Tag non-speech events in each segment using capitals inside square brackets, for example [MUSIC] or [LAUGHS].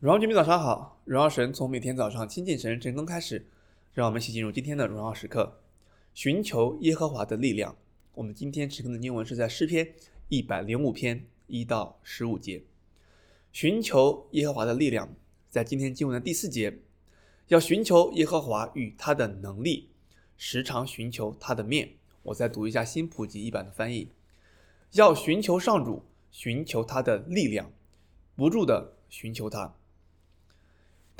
荣耀居民早上好，荣耀神从每天早上亲近神晨更开始，让我们一起进入今天的荣耀时刻，寻求耶和华的力量。我们今天晨更的经文是在诗篇一百零五篇一到十五节，寻求耶和华的力量，在今天经文的第四节，要寻求耶和华与他的能力，时常寻求他的面。我再读一下新普及译版的翻译，要寻求上主，寻求他的力量，不住地寻求他。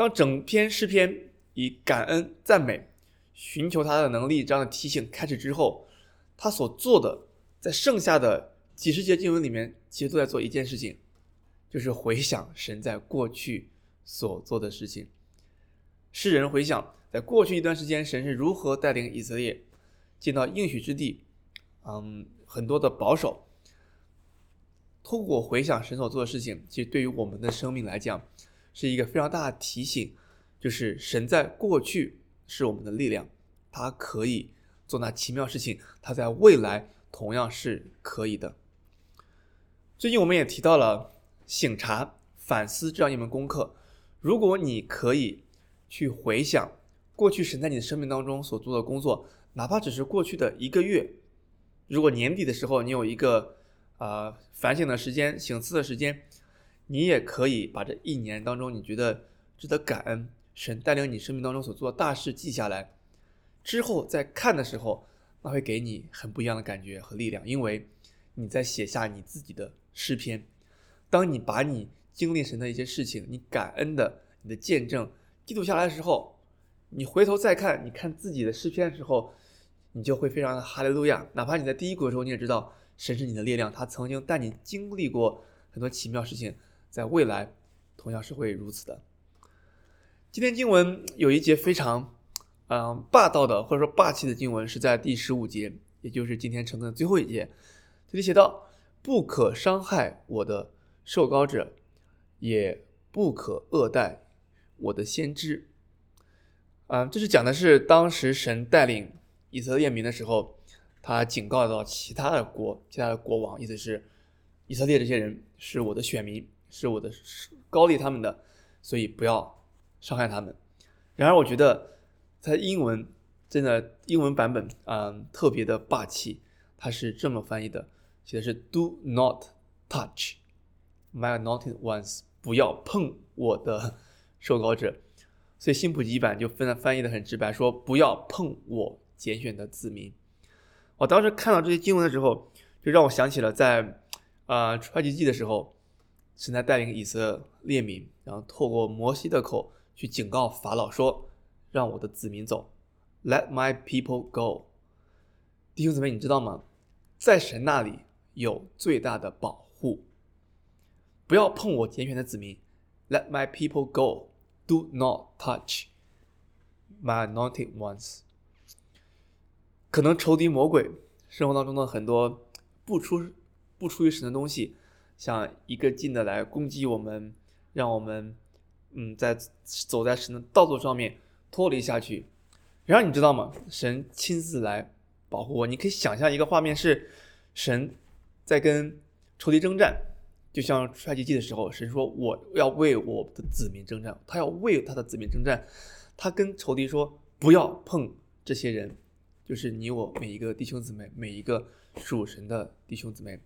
当整篇诗篇以感恩、赞美、寻求他的能力这样的提醒开始之后，他所做的，在剩下的几十节经文里面，其实都在做一件事情，就是回想神在过去所做的事情。诗人回想，在过去一段时间，神是如何带领以色列进到应许之地，嗯，很多的保守。通过回想神所做的事情，其实对于我们的生命来讲，是一个非常大的提醒，就是神在过去是我们的力量，他可以做那奇妙事情，他在未来同样是可以的。最近我们也提到了省察、反思这样一门功课。如果你可以去回想过去神在你的生命当中所做的工作，哪怕只是过去的一个月，如果年底的时候你有一个啊、呃、反省的时间、醒思的时间。你也可以把这一年当中你觉得值得感恩，神带领你生命当中所做的大事记下来，之后再看的时候，那会给你很不一样的感觉和力量，因为你在写下你自己的诗篇。当你把你经历神的一些事情，你感恩的、你的见证记录下来的时候，你回头再看，你看自己的诗篇的时候，你就会非常的哈利路亚。哪怕你在低谷的时候，你也知道神是你的力量，他曾经带你经历过很多奇妙事情。在未来，同样是会如此的。今天经文有一节非常，嗯、霸道的或者说霸气的经文，是在第十五节，也就是今天晨更的最后一节。这里写道：“不可伤害我的受膏者，也不可恶待我的先知。”啊，这是讲的是当时神带领以色列民的时候，他警告到其他的国、其他的国王，意思是以色列这些人是我的选民。是我的膏立他们的，所以不要伤害他们。然而，我觉得他英文真的英文版本、嗯、特别的霸气，它是这么翻译的，写的是 “Do not touch my anointed ones”，不要碰我的 [LAUGHS] 受膏者。所以新普及版就分翻译的很直白，说不要碰我拣选的子民。我当时看到这些经文的时候，就让我想起了在啊出埃及记的时候。神在带领以色列民，然后透过摩西的口去警告法老说：“让我的子民走，Let my people go。”弟兄姊妹，你知道吗？在神那里有最大的保护。不要碰我拣选的子民，Let my people go。Do not touch my anointed ones。可能仇敌魔鬼生活当中的很多不出不出于神的东西。像一个劲的来攻击我们，让我们，嗯，在走在神的道路上面脱离下去。然后你知道吗？神亲自来保护我。你可以想象一个画面是，神在跟仇敌征战，就像出埃及记的时候，神说我要为我的子民征战，他要为他的子民征战。他跟仇敌说不要碰这些人，就是你我每一个弟兄姊妹，每一个属神的弟兄姊妹。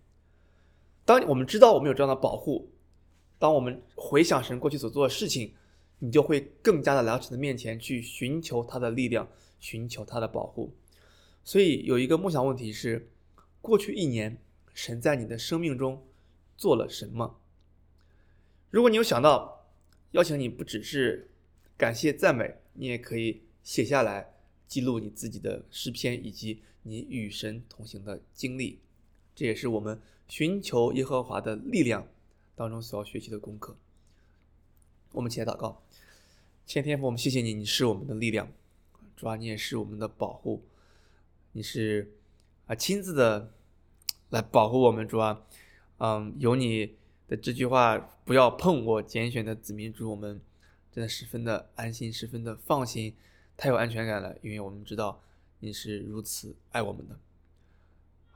当我们知道我们有这样的保护，当我们回想神过去所做的事情，你就会更加的来到神的面前去寻求他的力量，寻求他的保护。所以有一个梦想问题是：过去一年神在你的生命中做了什么？如果你有想到，邀请你不只是感谢赞美，你也可以写下来记录你自己的诗篇以及你与神同行的经历。这也是我们。寻求耶和华的力量当中所要学习的功课。我们起来祷告，亲爱的天父，我们谢谢你，你是我们的力量，主啊，你也是我们的保护，你是啊亲自的来保护我们，主啊，嗯，有你的这句话，不要碰我拣选的子民，主，我们真的十分的安心，十分的放心，太有安全感了，因为我们知道你是如此爱我们的。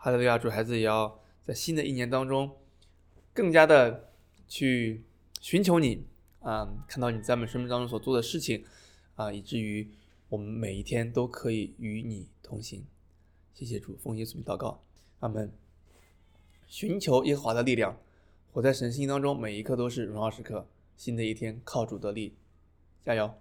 哈利路亚，主，孩子也要。在新的一年当中，更加的去寻求你，啊，看到你在我们生命当中所做的事情，啊，以至于我们每一天都可以与你同行。谢谢主，奉耶稣名祷告，阿门。寻求耶和华的力量，活在神心当中，每一刻都是荣耀时刻。新的一天靠主得力，加油！